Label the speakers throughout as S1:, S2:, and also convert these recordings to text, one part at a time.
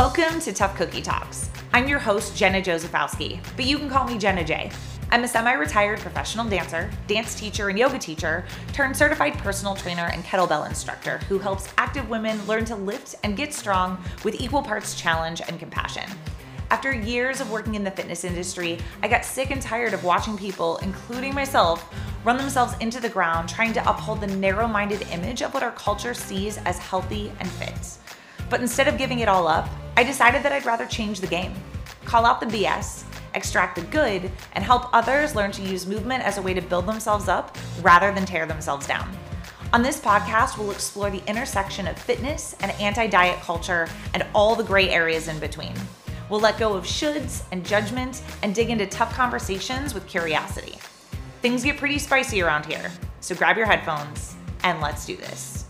S1: Welcome to Tough Cookie Talks. I'm your host, Jenna Josephowski, but you can call me Jenna J. I'm a semi retired professional dancer, dance teacher, and yoga teacher, turned certified personal trainer and kettlebell instructor who helps active women learn to lift and get strong with equal parts challenge and compassion. After years of working in the fitness industry, I got sick and tired of watching people, including myself, run themselves into the ground trying to uphold the narrow minded image of what our culture sees as healthy and fit. But instead of giving it all up, I decided that I'd rather change the game, call out the BS, extract the good, and help others learn to use movement as a way to build themselves up rather than tear themselves down. On this podcast, we'll explore the intersection of fitness and anti diet culture and all the gray areas in between. We'll let go of shoulds and judgment and dig into tough conversations with curiosity. Things get pretty spicy around here, so grab your headphones and let's do this.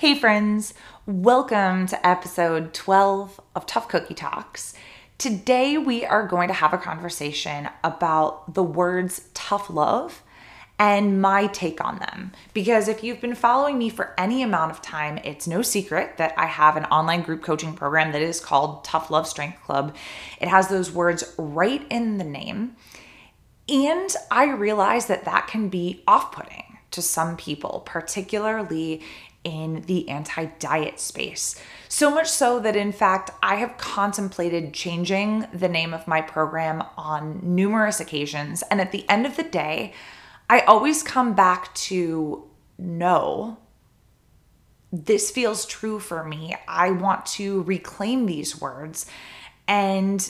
S1: Hey, friends, welcome to episode 12 of Tough Cookie Talks. Today, we are going to have a conversation about the words tough love and my take on them. Because if you've been following me for any amount of time, it's no secret that I have an online group coaching program that is called Tough Love Strength Club. It has those words right in the name. And I realize that that can be off putting to some people, particularly in the anti diet space. So much so that, in fact, I have contemplated changing the name of my program on numerous occasions. And at the end of the day, I always come back to no, this feels true for me. I want to reclaim these words and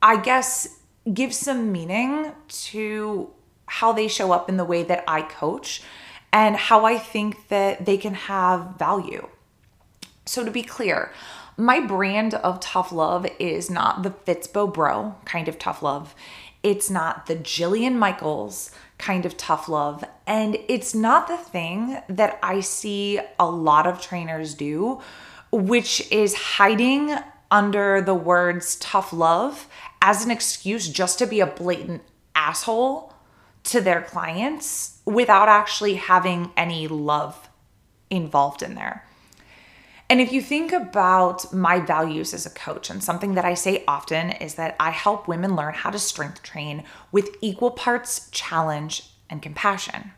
S1: I guess give some meaning to how they show up in the way that I coach and how I think that they can have value. So, to be clear, my brand of tough love is not the fitspo bro kind of tough love. It's not the Jillian Michaels kind of tough love. And it's not the thing that I see a lot of trainers do, which is hiding under the words tough love as an excuse just to be a blatant asshole to their clients without actually having any love involved in there. And if you think about my values as a coach, and something that I say often is that I help women learn how to strength train with equal parts challenge and compassion.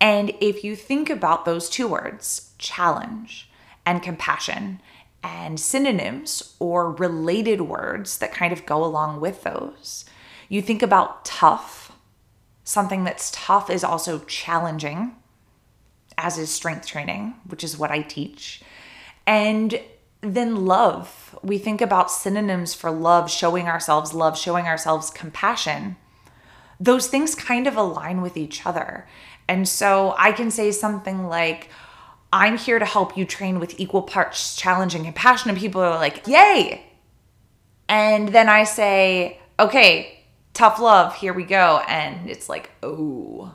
S1: And if you think about those two words, challenge and compassion, and synonyms or related words that kind of go along with those, you think about tough. Something that's tough is also challenging, as is strength training, which is what I teach. And then love. We think about synonyms for love, showing ourselves love, showing ourselves compassion. Those things kind of align with each other. And so I can say something like, I'm here to help you train with equal parts challenge and compassion. And people are like, yay. And then I say, okay, tough love, here we go. And it's like, oh.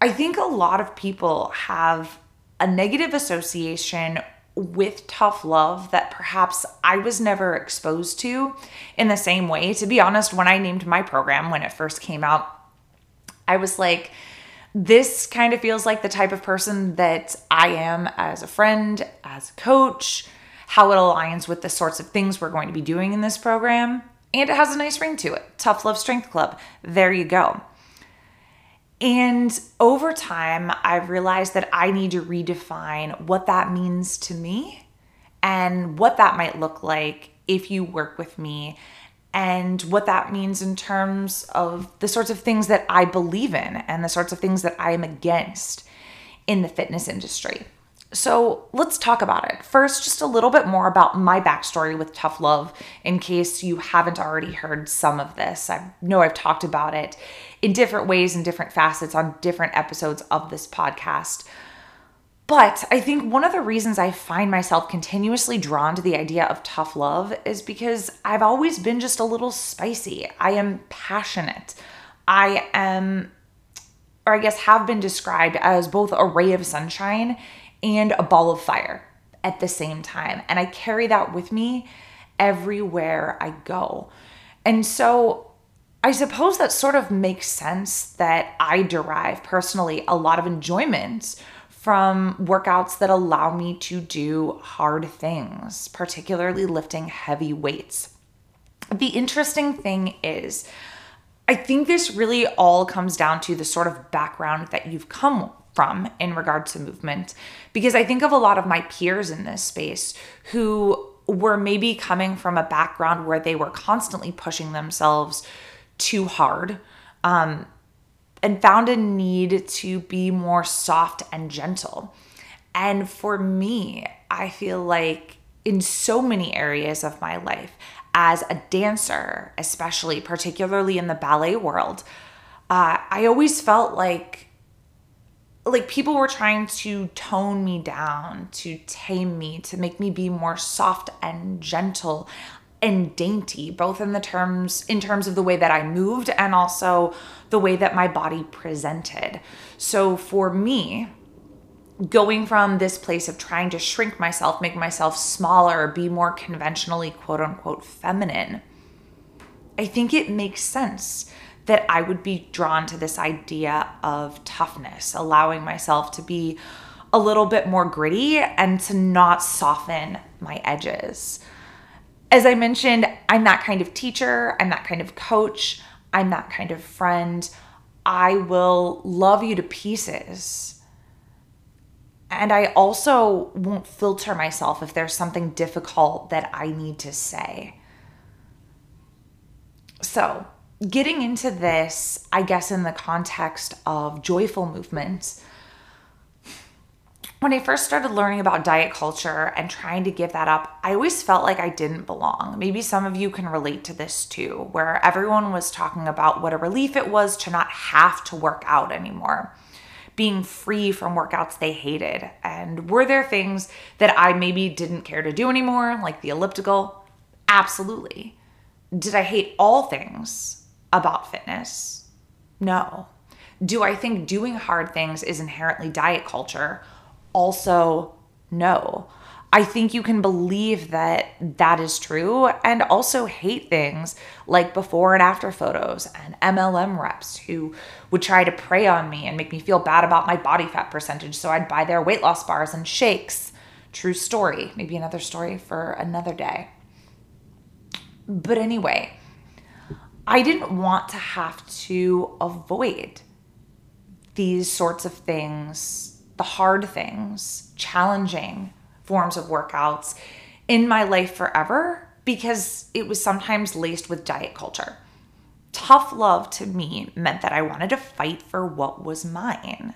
S1: I think a lot of people have a negative association with tough love that perhaps I was never exposed to in the same way. To be honest, when I named my program when it first came out, I was like, this kind of feels like the type of person that I am as a friend, as a coach, how it aligns with the sorts of things we're going to be doing in this program. And it has a nice ring to it Tough Love Strength Club. There you go. And over time, I've realized that I need to redefine what that means to me and what that might look like if you work with me and what that means in terms of the sorts of things that I believe in and the sorts of things that I am against in the fitness industry. So let's talk about it. First, just a little bit more about my backstory with Tough Love in case you haven't already heard some of this. I know I've talked about it in different ways and different facets on different episodes of this podcast. But I think one of the reasons I find myself continuously drawn to the idea of tough love is because I've always been just a little spicy. I am passionate. I am, or I guess have been described as both a ray of sunshine and a ball of fire at the same time. And I carry that with me everywhere I go. And so I suppose that sort of makes sense that I derive personally a lot of enjoyment from workouts that allow me to do hard things, particularly lifting heavy weights. The interesting thing is, I think this really all comes down to the sort of background that you've come from in regard to movement. Because I think of a lot of my peers in this space who were maybe coming from a background where they were constantly pushing themselves too hard. Um, and found a need to be more soft and gentle. And for me, I feel like in so many areas of my life, as a dancer, especially, particularly in the ballet world, uh, I always felt like like people were trying to tone me down, to tame me, to make me be more soft and gentle and dainty both in the terms in terms of the way that I moved and also the way that my body presented. So for me, going from this place of trying to shrink myself, make myself smaller, be more conventionally quote unquote feminine, I think it makes sense that I would be drawn to this idea of toughness, allowing myself to be a little bit more gritty and to not soften my edges as I mentioned, I'm that kind of teacher, I'm that kind of coach, I'm that kind of friend. I will love you to pieces. And I also won't filter myself if there's something difficult that I need to say. So, getting into this, I guess, in the context of joyful movements, when I first started learning about diet culture and trying to give that up, I always felt like I didn't belong. Maybe some of you can relate to this too, where everyone was talking about what a relief it was to not have to work out anymore, being free from workouts they hated. And were there things that I maybe didn't care to do anymore, like the elliptical? Absolutely. Did I hate all things about fitness? No. Do I think doing hard things is inherently diet culture? also no. I think you can believe that that is true and also hate things like before and after photos and MLM reps who would try to prey on me and make me feel bad about my body fat percentage. So I'd buy their weight loss bars and shakes. True story. Maybe another story for another day. But anyway, I didn't want to have to avoid these sorts of things the hard things, challenging forms of workouts in my life forever because it was sometimes laced with diet culture. Tough love to me meant that I wanted to fight for what was mine.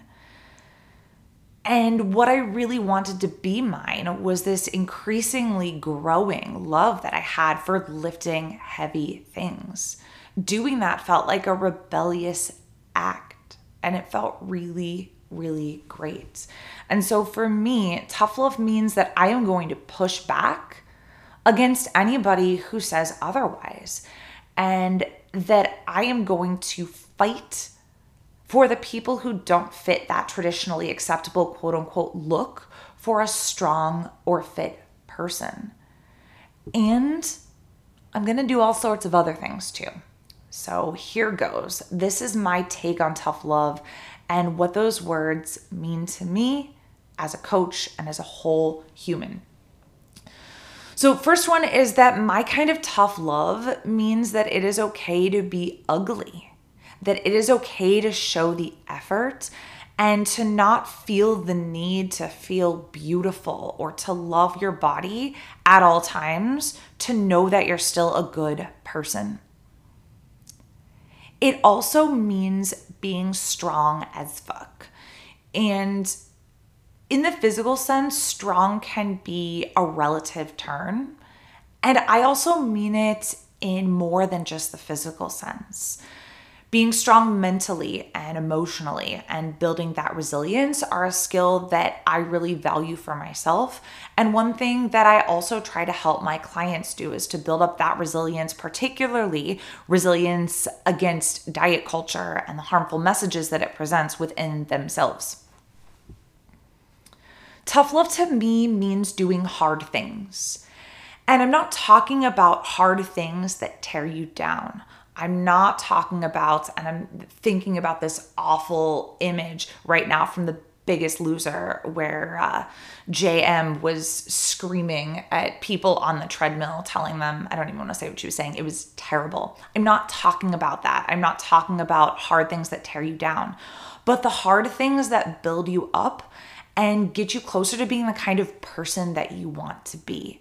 S1: And what I really wanted to be mine was this increasingly growing love that I had for lifting heavy things. Doing that felt like a rebellious act, and it felt really really great. And so for me, tough love means that I am going to push back against anybody who says otherwise, and that I am going to fight for the people who don't fit that traditionally acceptable quote unquote look for a strong or fit person. And I'm going to do all sorts of other things too. So here goes. This is my take on tough love and what those words mean to me as a coach and as a whole human. So, first one is that my kind of tough love means that it is okay to be ugly, that it is okay to show the effort and to not feel the need to feel beautiful or to love your body at all times, to know that you're still a good person. It also means being strong as fuck. And in the physical sense, strong can be a relative term. And I also mean it in more than just the physical sense being strong mentally and emotionally and building that resilience are a skill that I really value for myself. And one thing that I also try to help my clients do is to build up that resilience, particularly resilience against diet culture and the harmful messages that it presents within themselves. Tough love to me means doing hard things. And I'm not talking about hard things that tear you down. I'm not talking about, and I'm thinking about this awful image right now from the biggest loser where uh, JM was screaming at people on the treadmill, telling them, I don't even want to say what she was saying. It was terrible. I'm not talking about that. I'm not talking about hard things that tear you down, but the hard things that build you up and get you closer to being the kind of person that you want to be.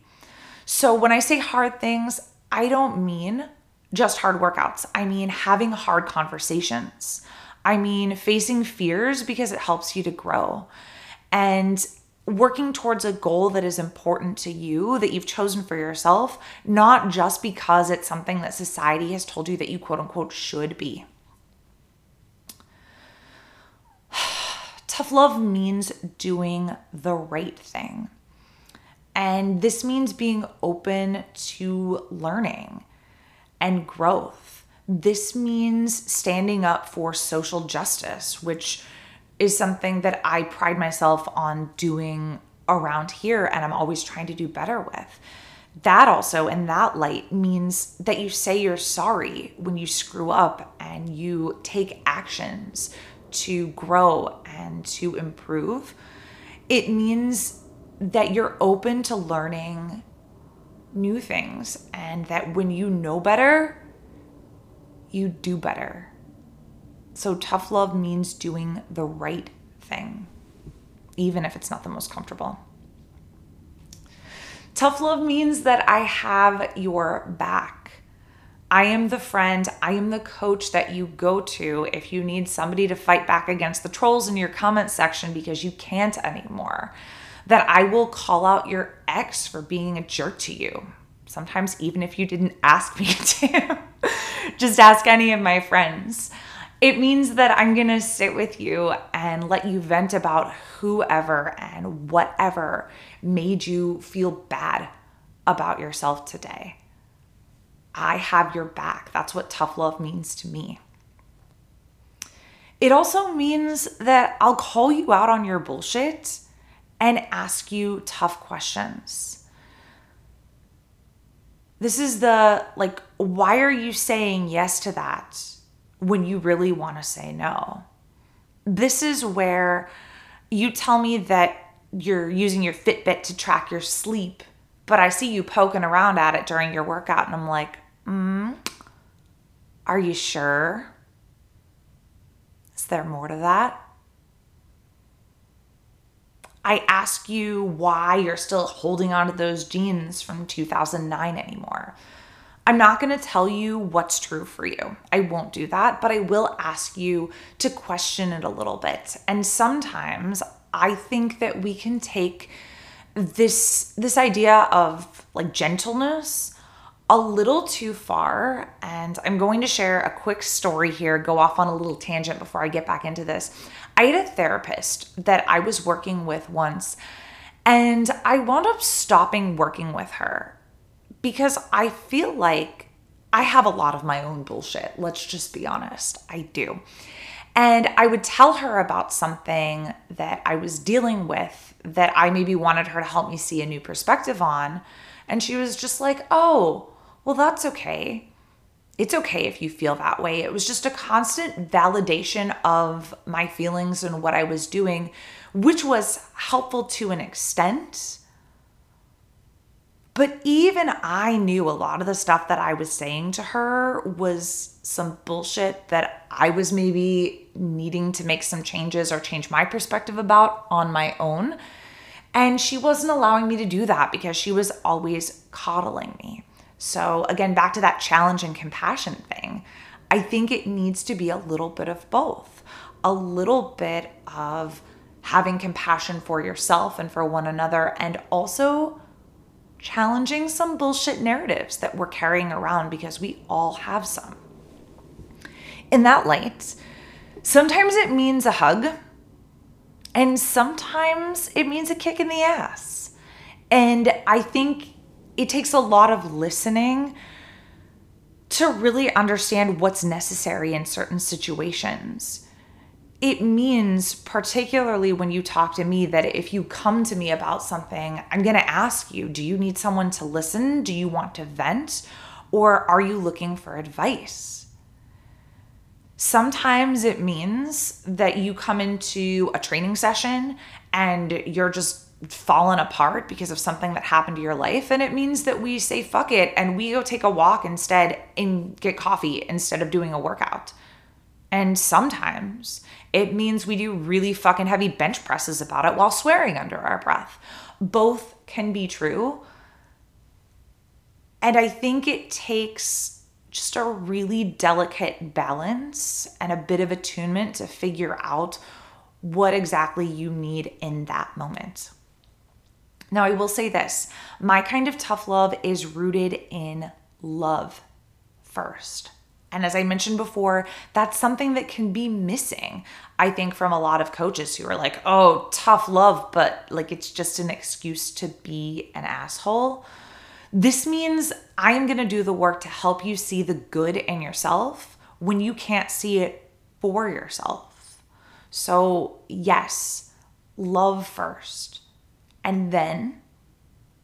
S1: So when I say hard things, I don't mean just hard workouts. I mean having hard conversations. I mean, facing fears because it helps you to grow and working towards a goal that is important to you, that you've chosen for yourself, not just because it's something that society has told you that you quote unquote should be. Tough love means doing the right thing. And this means being open to learning and growth this means standing up for social justice, which is something that I pride myself on doing around here and I'm always trying to do better with. That also, in that light, means that you say you're sorry when you screw up and you take actions to grow and to improve. It means that you're open to learning new things and that when you know better, you do better. So, tough love means doing the right thing, even if it's not the most comfortable. Tough love means that I have your back. I am the friend, I am the coach that you go to if you need somebody to fight back against the trolls in your comment section because you can't anymore. That I will call out your ex for being a jerk to you. Sometimes, even if you didn't ask me to. Just ask any of my friends. It means that I'm to sit with you and let you vent about whoever and whatever made you feel bad about yourself today. I have your back. That's what tough love means to me. It also means that I'll call you out on your bullshit and ask you tough questions. This is the like, why are you saying yes to that when you really want to say no? This is where you tell me that you're using your Fitbit to track your sleep, but I see you poking around at it during your workout, and I'm like, mm, are you sure? Is there more to that? I ask you why you're still holding on to those jeans from 2009 anymore. I'm not going to tell you what's true for you. I won't do that, but I will ask you to question it a little bit. And sometimes I think that we can take this this idea of like gentleness a little too far and I'm going to share a quick story here, go off on a little tangent before I get back into this. I had a therapist that I was working with once, and I wound up stopping working with her because I feel like I have a lot of my own bullshit. Let's just be honest. I do. And I would tell her about something that I was dealing with that I maybe wanted her to help me see a new perspective on. And she was just like, oh, well, that's okay it's okay if you feel that way. It was just a constant validation of my feelings and what I was doing, which was helpful to an extent. But even I knew a lot of the stuff that I was saying to her was some bullshit that I was maybe needing to make some changes or change my perspective about on my own. And she wasn't allowing me to do that because she was always coddling me. So, again, back to that challenge and compassion thing, I think it needs to be a little bit of both. A little bit of having compassion for yourself and for one another, and also challenging some bullshit narratives that we're carrying around because we all have some. In that light, sometimes it means a hug, and sometimes it means a kick in the ass. And I think it takes a lot of listening to really understand what's necessary in certain situations. It means, particularly when you talk to me, that if you come to me about something, I'm going to ask you do you need someone to listen? Do you want to vent? Or are you looking for advice? Sometimes it means that you come into a training session and you're just fallen apart because of something that happened to your life. And it means that we say fuck it and we go take a walk instead and get coffee instead of doing a workout. And sometimes it means we do really fucking heavy bench presses about it while swearing under our breath. Both can be true. And I think it takes just a really delicate balance and a bit of attunement to figure out what exactly you need in that moment. Now, I will say this my kind of tough love is rooted in love first. And as I mentioned before, that's something that can be missing, I think, from a lot of coaches who are like, oh, tough love, but like it's just an excuse to be an asshole. This means I am going to do the work to help you see the good in yourself when you can't see it for yourself. So, yes, love first. And then,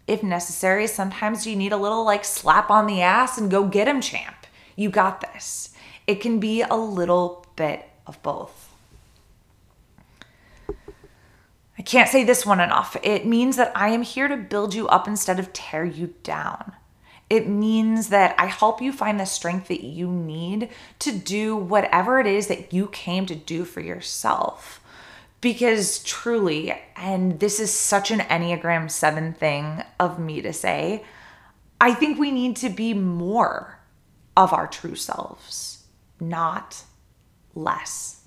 S1: if necessary, sometimes you need a little like slap on the ass and go get him, champ. You got this. It can be a little bit of both. I can't say this one enough. It means that I am here to build you up instead of tear you down. It means that I help you find the strength that you need to do whatever it is that you came to do for yourself. Because truly, and this is such an Enneagram 7 thing of me to say, I think we need to be more of our true selves, not less.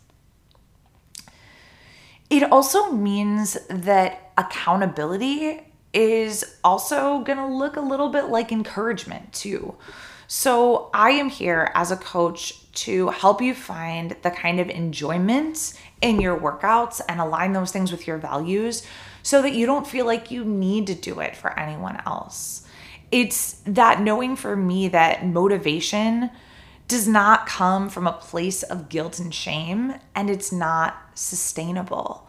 S1: It also means that accountability is also going to look a little bit like encouragement too. So, I am here as a coach to help you find the kind of enjoyment in your workouts and align those things with your values so that you don't feel like you need to do it for anyone else it's that knowing for me that motivation does not come from a place of guilt and shame and it's not sustainable.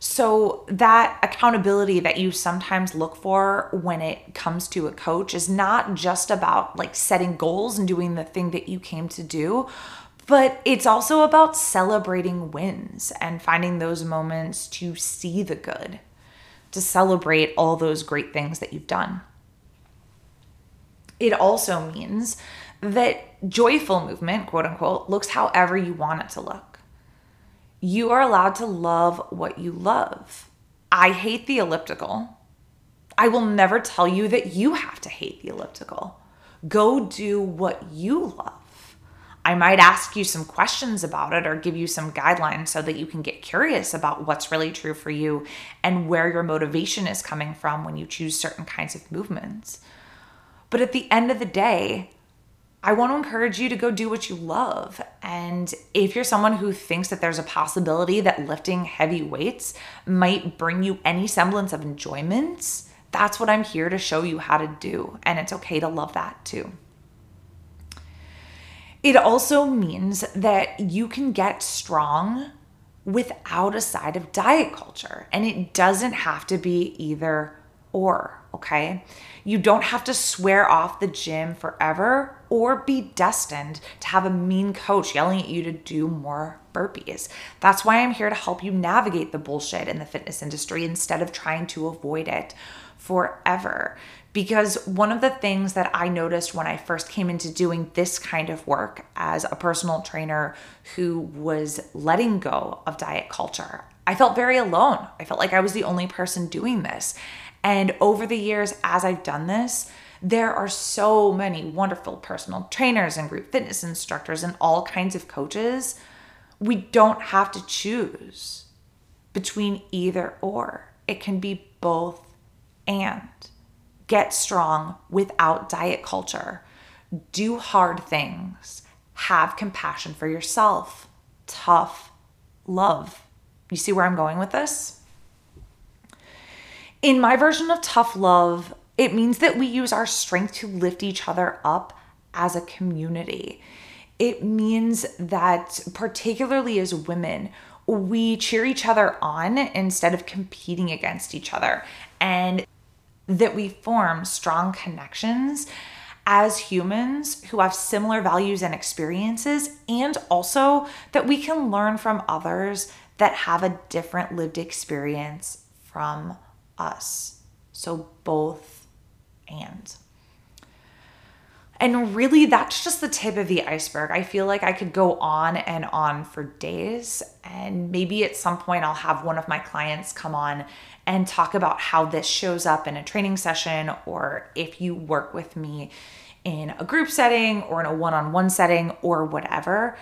S1: So, that accountability that you sometimes look for when it comes to a coach is not just about like setting goals and doing the thing that you came to do, but it's also about celebrating wins and finding those moments to see the good, to celebrate all those great things that you've done. It also means that joyful movement, quote unquote, looks however you want it to look. You are allowed to love what you love. I hate the elliptical. I will never tell you that you have to hate the elliptical. Go do what you love. I might ask you some questions about it or give you some guidelines so that you can get curious about what's really true for you and where your motivation is coming from when you choose certain kinds of movements. But at the end of the day, I want to encourage you to go do what you love. And if you're someone who thinks that there's a possibility that lifting heavy weights might bring you any semblance of enjoyment, that's what I'm here to show you how to do. And it's okay to love that too. It also means that you can get strong without a side of diet culture. And it doesn't have to be either or, okay? You don't have to swear off the gym forever or be destined to have a mean coach yelling at you to do more burpees. That's why I'm here to help you navigate the bullshit in the fitness industry instead of trying to avoid it forever. Because one of the things that I noticed when I first came into doing this kind of work as a personal trainer who was letting go of diet culture, I felt very alone. I felt like I was the only person doing this. And over the years, as I've done this, there are so many wonderful personal trainers and group fitness instructors and all kinds of coaches. We don't have to choose between either or, it can be both and. Get strong without diet culture. Do hard things. Have compassion for yourself. Tough love. You see where I'm going with this? In my version of tough love, it means that we use our strength to lift each other up as a community. It means that, particularly as women, we cheer each other on instead of competing against each other, and that we form strong connections as humans who have similar values and experiences, and also that we can learn from others that have a different lived experience from us. So, both and. And really, that's just the tip of the iceberg. I feel like I could go on and on for days. And maybe at some point, I'll have one of my clients come on and talk about how this shows up in a training session, or if you work with me in a group setting or in a one on one setting or whatever.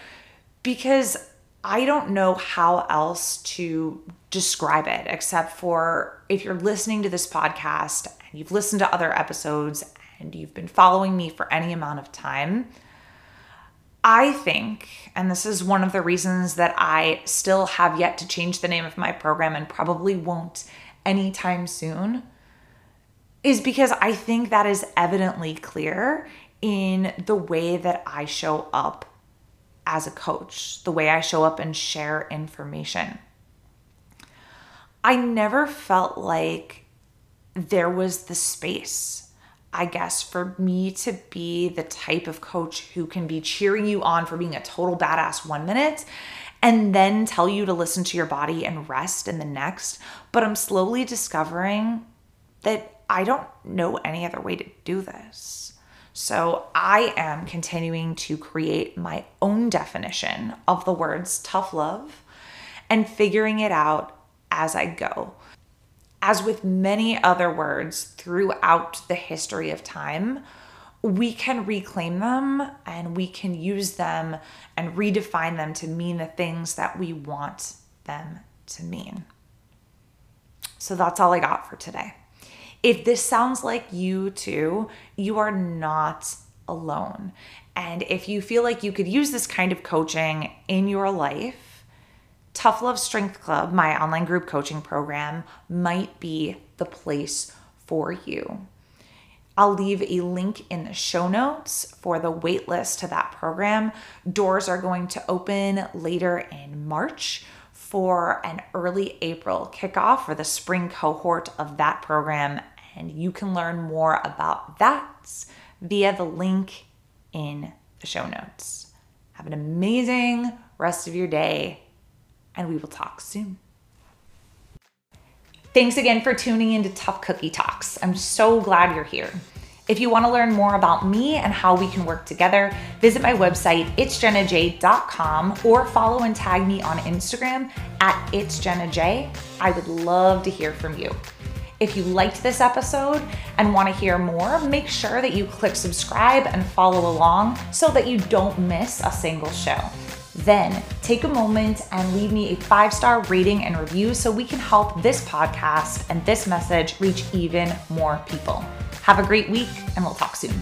S1: Because I don't know how else to describe it except for if you're listening to this podcast you've listened to other episodes and you've been following me for any amount of time, I think, and this is one of the reasons that I still have yet to change the name of my program and probably won't anytime soon, is because I think that is evidently clear in the way that I show up as a coach, the way I show up and share information. I never felt like there was the space I guess, for me to be the type of coach who can be cheering you on for being a total badass one minute and then tell you to listen to your body and rest in the next. But I'm slowly discovering that I don't know any other way to do this. So I am continuing to create my own definition of the words tough love and figuring it out as I go as with many other words throughout the history of time, we can reclaim them and we can use them and redefine them to mean the things that we want them to mean. So that's all I got for today. If this sounds like you too, you are not alone. And if you feel like you could use this kind of coaching in your life, Tough Love Strength Club, my online group coaching program, might be the place for you. I'll leave a link in the show notes for the waitlist to that program. Doors are going to open later in March for an early April kickoff for the spring cohort of that program. And you can learn more about that via the link in the show notes. Have an amazing rest of your day and we will talk soon. Thanks again for tuning into Tough Cookie Talks. I'm so glad you're here. If you want to learn more about me and how we can work together, visit my website, itsjennaj.com, or follow and tag me on Instagram at itsjennaj. I would love to hear from you. If you liked this episode and want to hear more, make sure that you click subscribe and follow along so that you don't miss a single show. Then take a moment and leave me a five star rating and review so we can help this podcast and this message reach even more people. Have a great week, and we'll talk soon.